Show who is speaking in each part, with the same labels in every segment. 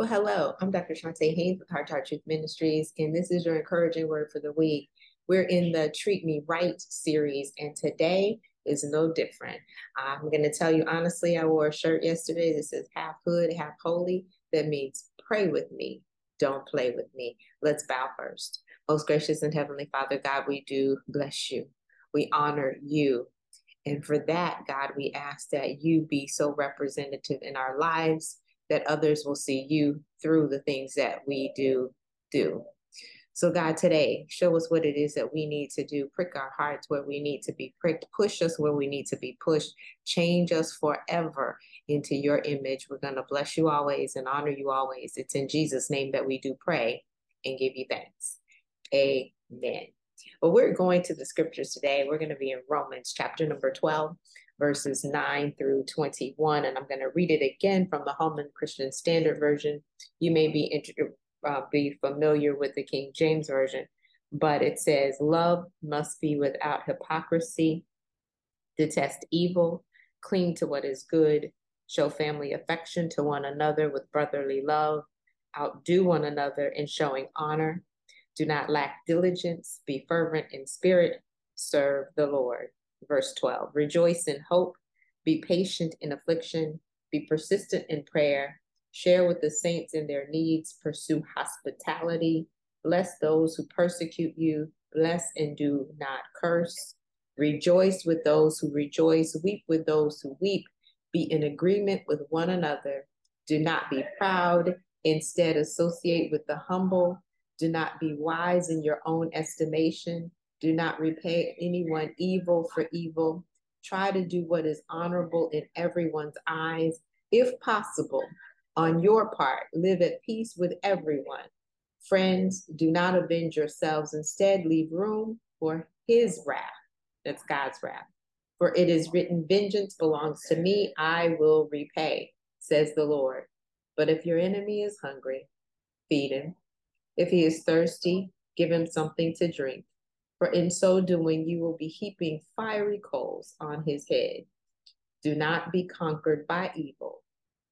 Speaker 1: Well, hello, I'm Dr. Chonta Haynes with Heart to Heart Truth Ministries, and this is your encouraging word for the week. We're in the Treat Me Right series, and today is no different. I'm going to tell you honestly, I wore a shirt yesterday that says half hood, half holy. That means pray with me, don't play with me. Let's bow first. Most gracious and heavenly Father, God, we do bless you. We honor you. And for that, God, we ask that you be so representative in our lives that others will see you through the things that we do do. So, God, today, show us what it is that we need to do. Prick our hearts where we need to be pricked. Push us where we need to be pushed. Change us forever into your image. We're going to bless you always and honor you always. It's in Jesus' name that we do pray and give you thanks. Amen. Well, we're going to the scriptures today. We're going to be in Romans chapter number 12 verses 9 through 21. And I'm going to read it again from the Holman Christian Standard Version. You may be, uh, be familiar with the King James Version, but it says, Love must be without hypocrisy, detest evil, cling to what is good, show family affection to one another with brotherly love, outdo one another in showing honor. Do not lack diligence, be fervent in spirit, serve the Lord verse 12. Rejoice in hope, be patient in affliction, be persistent in prayer, share with the saints in their needs, pursue hospitality, bless those who persecute you, bless and do not curse. Rejoice with those who rejoice, weep with those who weep, be in agreement with one another. Do not be proud, instead, associate with the humble. Do not be wise in your own estimation. Do not repay anyone evil for evil. Try to do what is honorable in everyone's eyes. If possible, on your part, live at peace with everyone. Friends, do not avenge yourselves. Instead, leave room for his wrath. That's God's wrath. For it is written, Vengeance belongs to me, I will repay, says the Lord. But if your enemy is hungry, feed him. If he is thirsty, give him something to drink for in so doing you will be heaping fiery coals on his head. Do not be conquered by evil,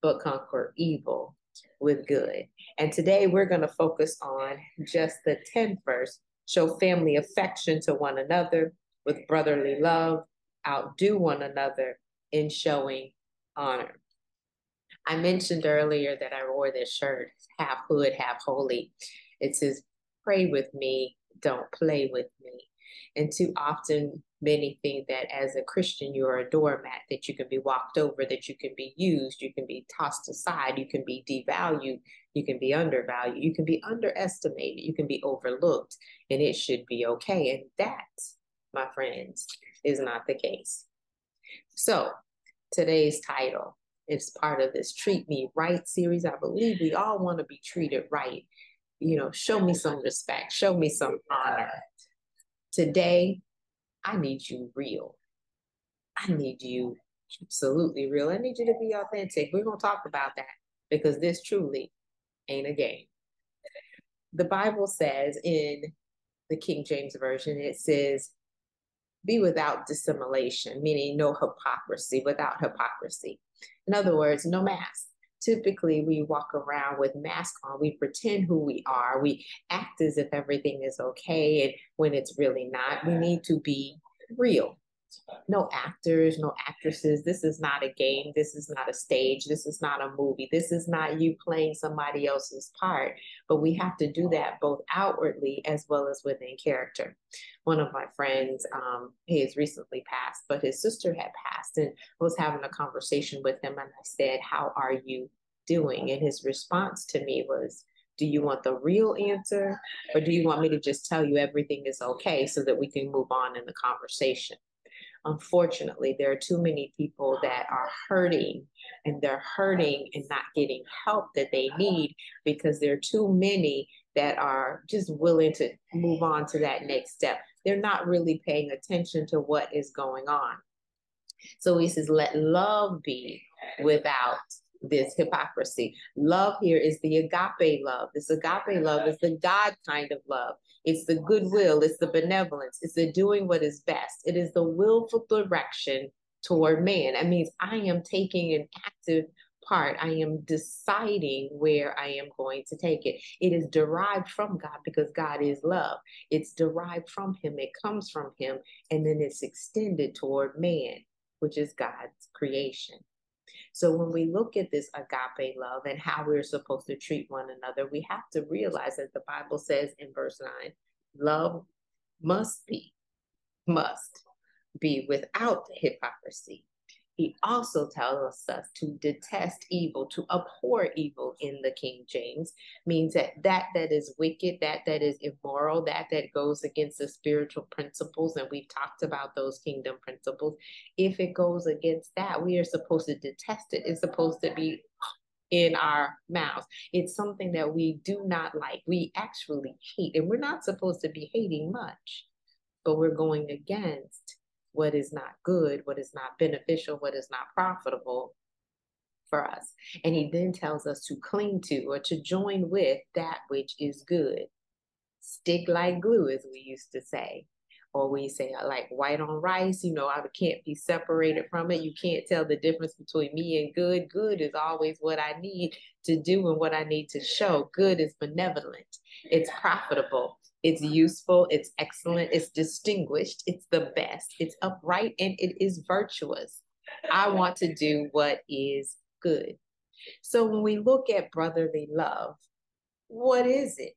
Speaker 1: but conquer evil with good. And today we're going to focus on just the 10th verse show family affection to one another with brotherly love, outdo one another in showing honor. I mentioned earlier that I wore this shirt, half hood, half holy. It says, Pray with me don't play with me. And too often, many think that as a Christian, you're a doormat, that you can be walked over, that you can be used, you can be tossed aside, you can be devalued, you can be undervalued, you can be underestimated, you can be overlooked, and it should be okay. And that, my friends, is not the case. So, today's title is part of this Treat Me Right series. I believe we all want to be treated right you know, show me some respect, show me some honor. Today, I need you real. I need you absolutely real. I need you to be authentic. We're going to talk about that because this truly ain't a game. The Bible says in the King James Version, it says, be without dissimulation, meaning no hypocrisy, without hypocrisy. In other words, no mask typically we walk around with masks on. We pretend who we are. We act as if everything is okay and when it's really not we need to be real no actors, no actresses. This is not a game. This is not a stage. This is not a movie. This is not you playing somebody else's part. But we have to do that both outwardly as well as within character. One of my friends, um, he has recently passed, but his sister had passed, and I was having a conversation with him, and I said, "How are you doing?" And his response to me was, do you want the real answer or do you want me to just tell you everything is okay so that we can move on in the conversation unfortunately, there are too many people that are hurting and they're hurting and not getting help that they need because there are too many that are just willing to move on to that next step. They're not really paying attention to what is going on. So he says, let love be without this hypocrisy. Love here is the agape love. This agape love is the God kind of love. It's the goodwill, it's the benevolence, it's the doing what is best. It is the willful direction toward man. That means I am taking an active part. I am deciding where I am going to take it. It is derived from God because God is love. It's derived from Him, it comes from Him, and then it's extended toward man, which is God's creation. So when we look at this agape love and how we're supposed to treat one another, we have to realize that the Bible says in verse 9, love must be, must be without hypocrisy. He also tells us to detest evil, to abhor evil in the King James means that that that is wicked, that that is immoral, that that goes against the spiritual principles, and we've talked about those kingdom principles. If it goes against that, we are supposed to detest it. It's supposed to be in our mouths. It's something that we do not like. We actually hate, and we're not supposed to be hating much, but we're going against what is not good, what is not beneficial, what is not profitable for us. And he then tells us to cling to or to join with that which is good. Stick like glue, as we used to say. Or we say like white on rice, you know, I can't be separated from it. You can't tell the difference between me and good. Good is always what I need to do and what I need to show. Good is benevolent, it's profitable, it's useful, it's excellent, it's distinguished, it's the best, it's upright, and it is virtuous. I want to do what is good. So when we look at brotherly love, what is it?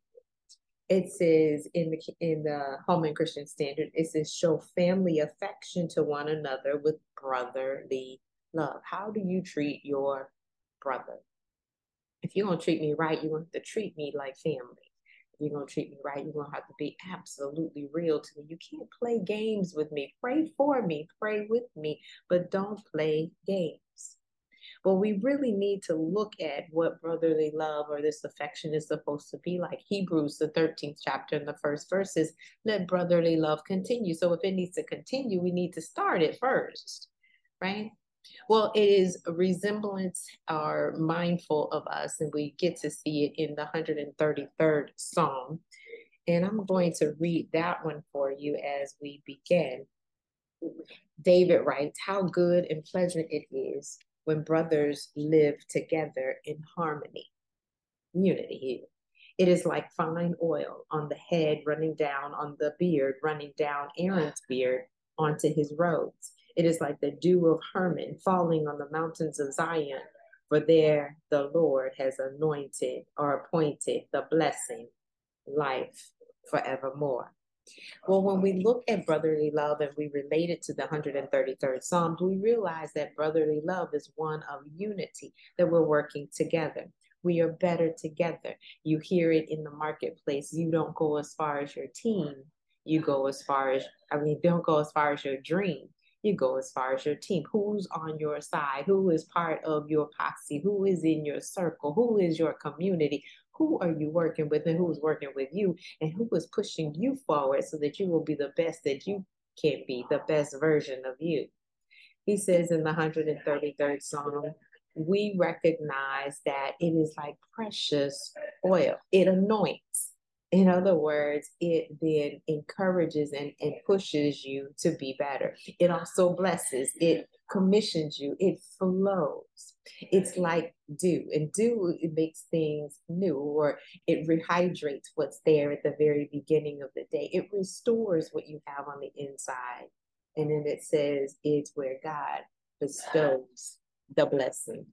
Speaker 1: It says in the in the Holman Christian Standard, it says show family affection to one another with brotherly love. How do you treat your brother? If you're gonna treat me right, gonna have to treat me like family you're going to treat me right. You're going to have to be absolutely real to me. You can't play games with me. Pray for me, pray with me, but don't play games. But we really need to look at what brotherly love or this affection is supposed to be like. Hebrews, the 13th chapter, and the first verse is let brotherly love continue. So if it needs to continue, we need to start it first, right? Well, it is a resemblance or mindful of us, and we get to see it in the 133rd Psalm. And I'm going to read that one for you as we begin. David writes, How good and pleasant it is when brothers live together in harmony. Unity here. It is like fine oil on the head running down on the beard, running down Aaron's beard onto his robes it is like the dew of Hermon falling on the mountains of Zion, for there the Lord has anointed or appointed the blessing, life forevermore. Well, when we look at brotherly love and we relate it to the 133rd Psalm, we realize that brotherly love is one of unity, that we're working together. We are better together. You hear it in the marketplace. You don't go as far as your team. You go as far as, I mean, don't go as far as your dream you go as far as your team. Who's on your side? Who is part of your posse? Who is in your circle? Who is your community? Who are you working with and who's working with you? And who is pushing you forward so that you will be the best that you can be, the best version of you? He says in the 133rd Psalm, we recognize that it is like precious oil, it anoints in other words, it then encourages and, and pushes you to be better. It also blesses, it commissions you, it flows. It's like dew, and dew it makes things new, or it rehydrates what's there at the very beginning of the day. It restores what you have on the inside. And then it says it's where God bestows the blessing.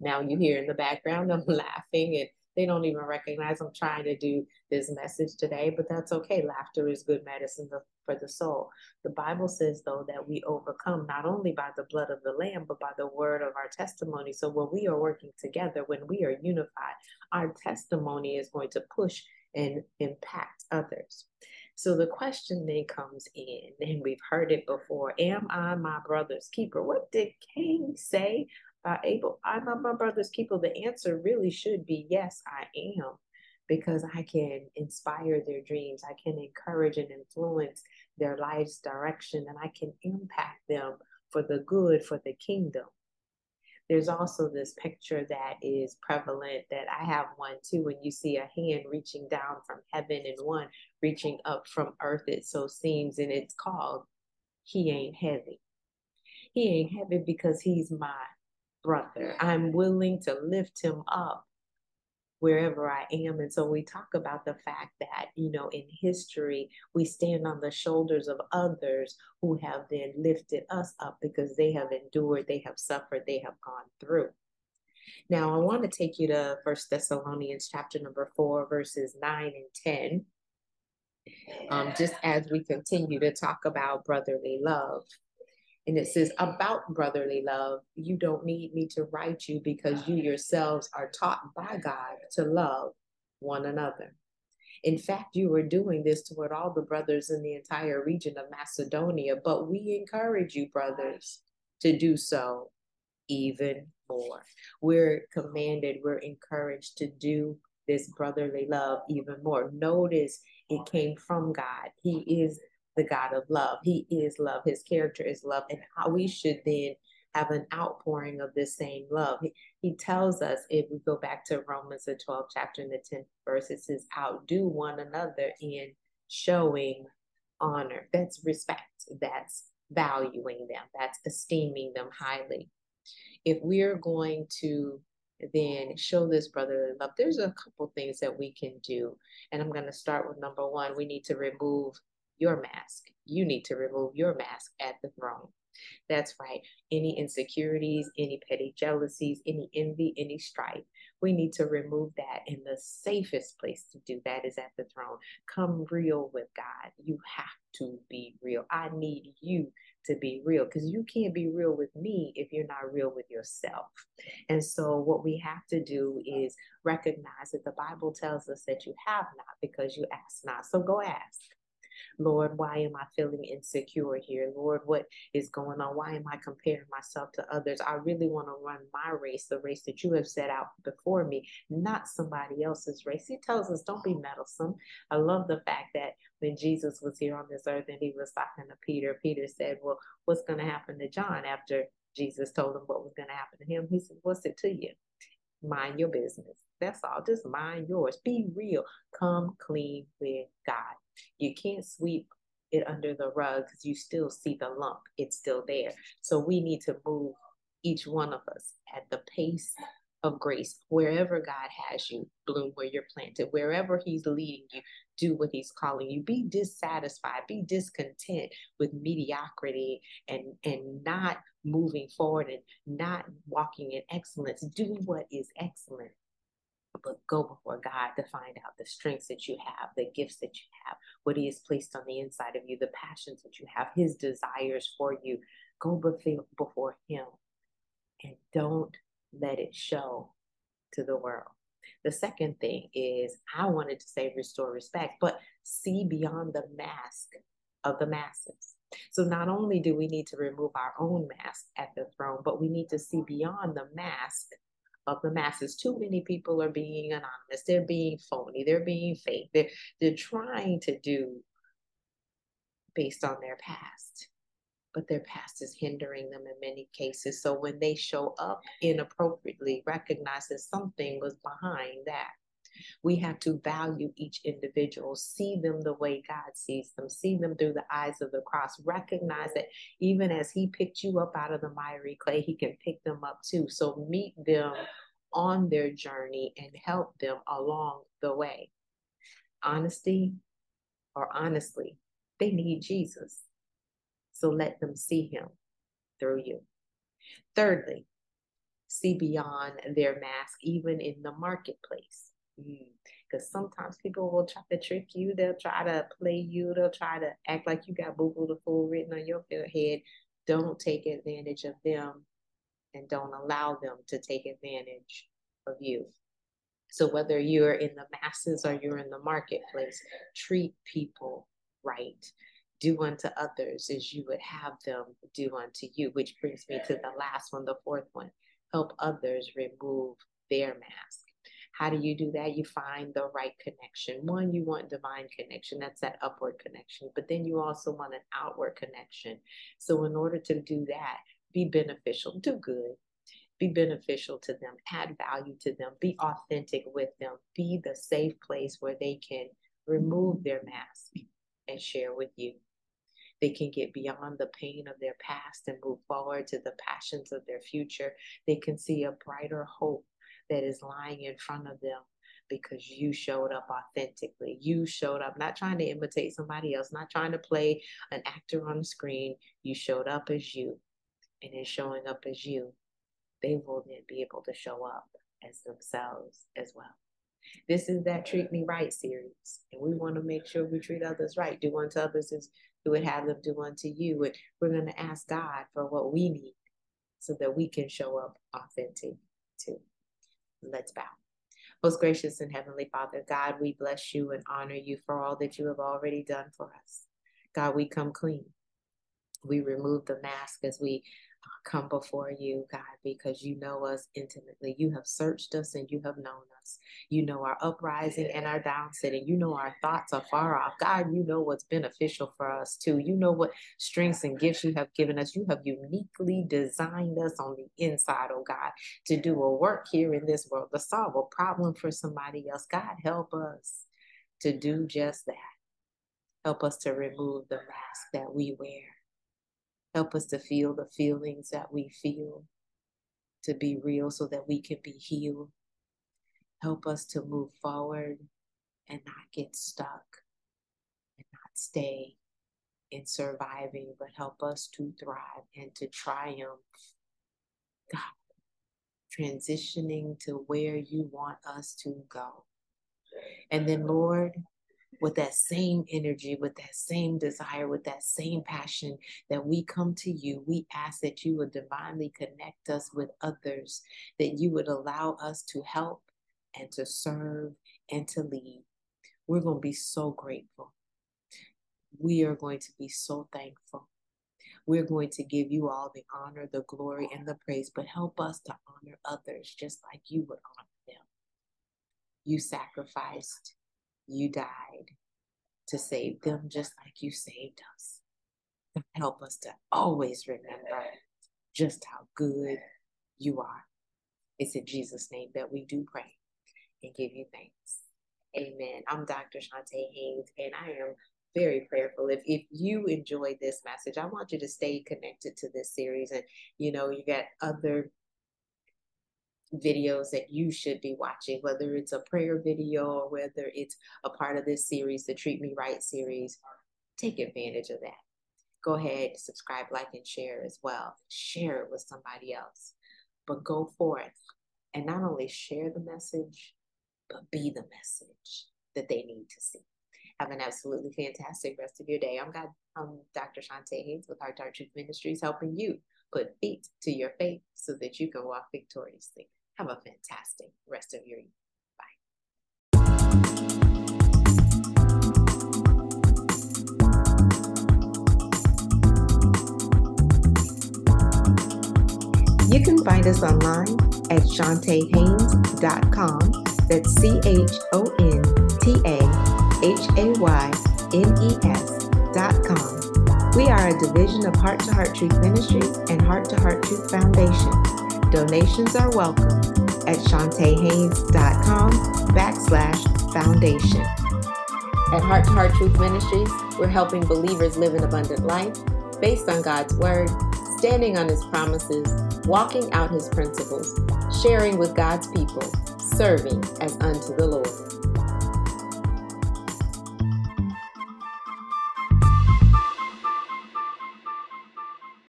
Speaker 1: Now you hear in the background, I'm laughing and they don't even recognize I'm trying to do this message today, but that's okay. Laughter is good medicine for the soul. The Bible says, though, that we overcome not only by the blood of the Lamb, but by the word of our testimony. So when we are working together, when we are unified, our testimony is going to push and impact others. So the question then comes in, and we've heard it before Am I my brother's keeper? What did Cain say uh, Abel i'm not my brother's keeper the answer really should be yes i am because i can inspire their dreams i can encourage and influence their life's direction and i can impact them for the good for the kingdom there's also this picture that is prevalent that I have one too. When you see a hand reaching down from heaven and one reaching up from earth, it so seems, and it's called He Ain't Heavy. He ain't heavy because he's my brother. I'm willing to lift him up wherever I am. And so we talk about the fact that, you know, in history, we stand on the shoulders of others who have then lifted us up because they have endured, they have suffered, they have gone through. Now, I want to take you to First Thessalonians chapter number four, verses nine and 10. Um, just as we continue to talk about brotherly love. And it says, about brotherly love, you don't need me to write you because you yourselves are taught by God to love one another. In fact, you were doing this toward all the brothers in the entire region of Macedonia, but we encourage you, brothers, to do so even more. We're commanded, we're encouraged to do this brotherly love even more. Notice it came from God. He is the God of love. He is love. His character is love. And how we should then have an outpouring of this same love. He, he tells us, if we go back to Romans, the 12th chapter and the 10th verse, it says, outdo one another in showing honor. That's respect. That's valuing them. That's esteeming them highly. If we're going to then show this brotherly love, there's a couple things that we can do. And I'm going to start with number one. We need to remove your mask. You need to remove your mask at the throne. That's right. Any insecurities, any petty jealousies, any envy, any strife, we need to remove that. And the safest place to do that is at the throne. Come real with God. You have to be real. I need you to be real because you can't be real with me if you're not real with yourself. And so, what we have to do is recognize that the Bible tells us that you have not because you ask not. So, go ask. Lord, why am I feeling insecure here? Lord, what is going on? Why am I comparing myself to others? I really want to run my race, the race that you have set out before me, not somebody else's race. He tells us, don't be meddlesome. I love the fact that when Jesus was here on this earth and he was talking to Peter, Peter said, Well, what's going to happen to John after Jesus told him what was going to happen to him? He said, What's it to you? Mind your business. That's all. Just mind yours. Be real. Come clean with God. You can't sweep it under the rug because you still see the lump. It's still there. So we need to move each one of us at the pace of grace. Wherever God has you, bloom where you're planted. Wherever He's leading you, do what He's calling you. Be dissatisfied, be discontent with mediocrity and, and not moving forward and not walking in excellence. Do what is excellent go before God to find out the strengths that you have, the gifts that you have, what He has placed on the inside of you, the passions that you have, His desires for you. Go before Him and don't let it show to the world. The second thing is, I wanted to say restore respect, but see beyond the mask of the masses. So not only do we need to remove our own mask at the throne, but we need to see beyond the mask of the masses. Too many people are being anonymous. They're being phony. They're being fake. They're, they're trying to do based on their past, but their past is hindering them in many cases. So when they show up inappropriately, recognize that something was behind that. We have to value each individual, see them the way God sees them, see them through the eyes of the cross, recognize that even as He picked you up out of the miry clay, He can pick them up too. So meet them on their journey and help them along the way. Honesty or honestly, they need Jesus. So let them see Him through you. Thirdly, see beyond their mask, even in the marketplace. Because mm. sometimes people will try to trick you, they'll try to play you, they'll try to act like you got Boo Boo the Fool written on your head. Don't take advantage of them and don't allow them to take advantage of you. So, whether you're in the masses or you're in the marketplace, treat people right. Do unto others as you would have them do unto you, which brings me to the last one, the fourth one. Help others remove their mask. How do you do that? You find the right connection. One, you want divine connection, that's that upward connection, but then you also want an outward connection. So, in order to do that, be beneficial, do good, be beneficial to them, add value to them, be authentic with them, be the safe place where they can remove their mask and share with you. They can get beyond the pain of their past and move forward to the passions of their future. They can see a brighter hope that is lying in front of them because you showed up authentically. You showed up not trying to imitate somebody else, not trying to play an actor on the screen. You showed up as you. And in showing up as you, they will then be able to show up as themselves as well. This is that Treat Me Right series. And we want to make sure we treat others right. Do unto others as you would have them do unto you. And we're going to ask God for what we need so that we can show up authentic too. Let's bow. Most gracious and heavenly Father, God, we bless you and honor you for all that you have already done for us. God, we come clean. We remove the mask as we come before you, God, because you know us intimately. You have searched us and you have known us. You know our uprising and our downsitting. You know our thoughts are far off. God, you know what's beneficial for us too. You know what strengths and gifts you have given us. You have uniquely designed us on the inside, oh God, to do a work here in this world, to solve a problem for somebody else. God, help us to do just that. Help us to remove the mask that we wear Help us to feel the feelings that we feel, to be real so that we can be healed. Help us to move forward and not get stuck and not stay in surviving, but help us to thrive and to triumph. God, transitioning to where you want us to go. And then, Lord, with that same energy, with that same desire, with that same passion that we come to you. We ask that you would divinely connect us with others, that you would allow us to help and to serve and to lead. We're going to be so grateful. We are going to be so thankful. We're going to give you all the honor, the glory, and the praise, but help us to honor others just like you would honor them. You sacrificed you died to save them just like you saved us. Help us to always remember just how good you are. It's in Jesus' name that we do pray and give you thanks. Amen. I'm Dr. Chonta Haynes, and I am very prayerful. If if you enjoyed this message, I want you to stay connected to this series. And you know, you got other videos that you should be watching, whether it's a prayer video or whether it's a part of this series, the Treat Me Right series. Take advantage of that. Go ahead, subscribe, like, and share as well. Share it with somebody else. But go forth and not only share the message, but be the message that they need to see. Have an absolutely fantastic rest of your day. I'm God, I'm Dr. Chonta Haynes with Heart to Heart Truth Ministries, helping you put feet to your faith so that you can walk victoriously. Have a fantastic rest of your evening. Bye. You can find us online at ChontaHaynes.com. That's C H O N T A H A Y N E S dot com. We are a division of Heart to Heart Truth Ministries and Heart to Heart Truth Foundation. Donations are welcome at ChontaHaynes.com backslash foundation. At Heart to Heart Truth Ministries, we're helping believers live an abundant life based on God's Word, standing on His promises, walking out His principles, sharing with God's people, serving as unto the Lord.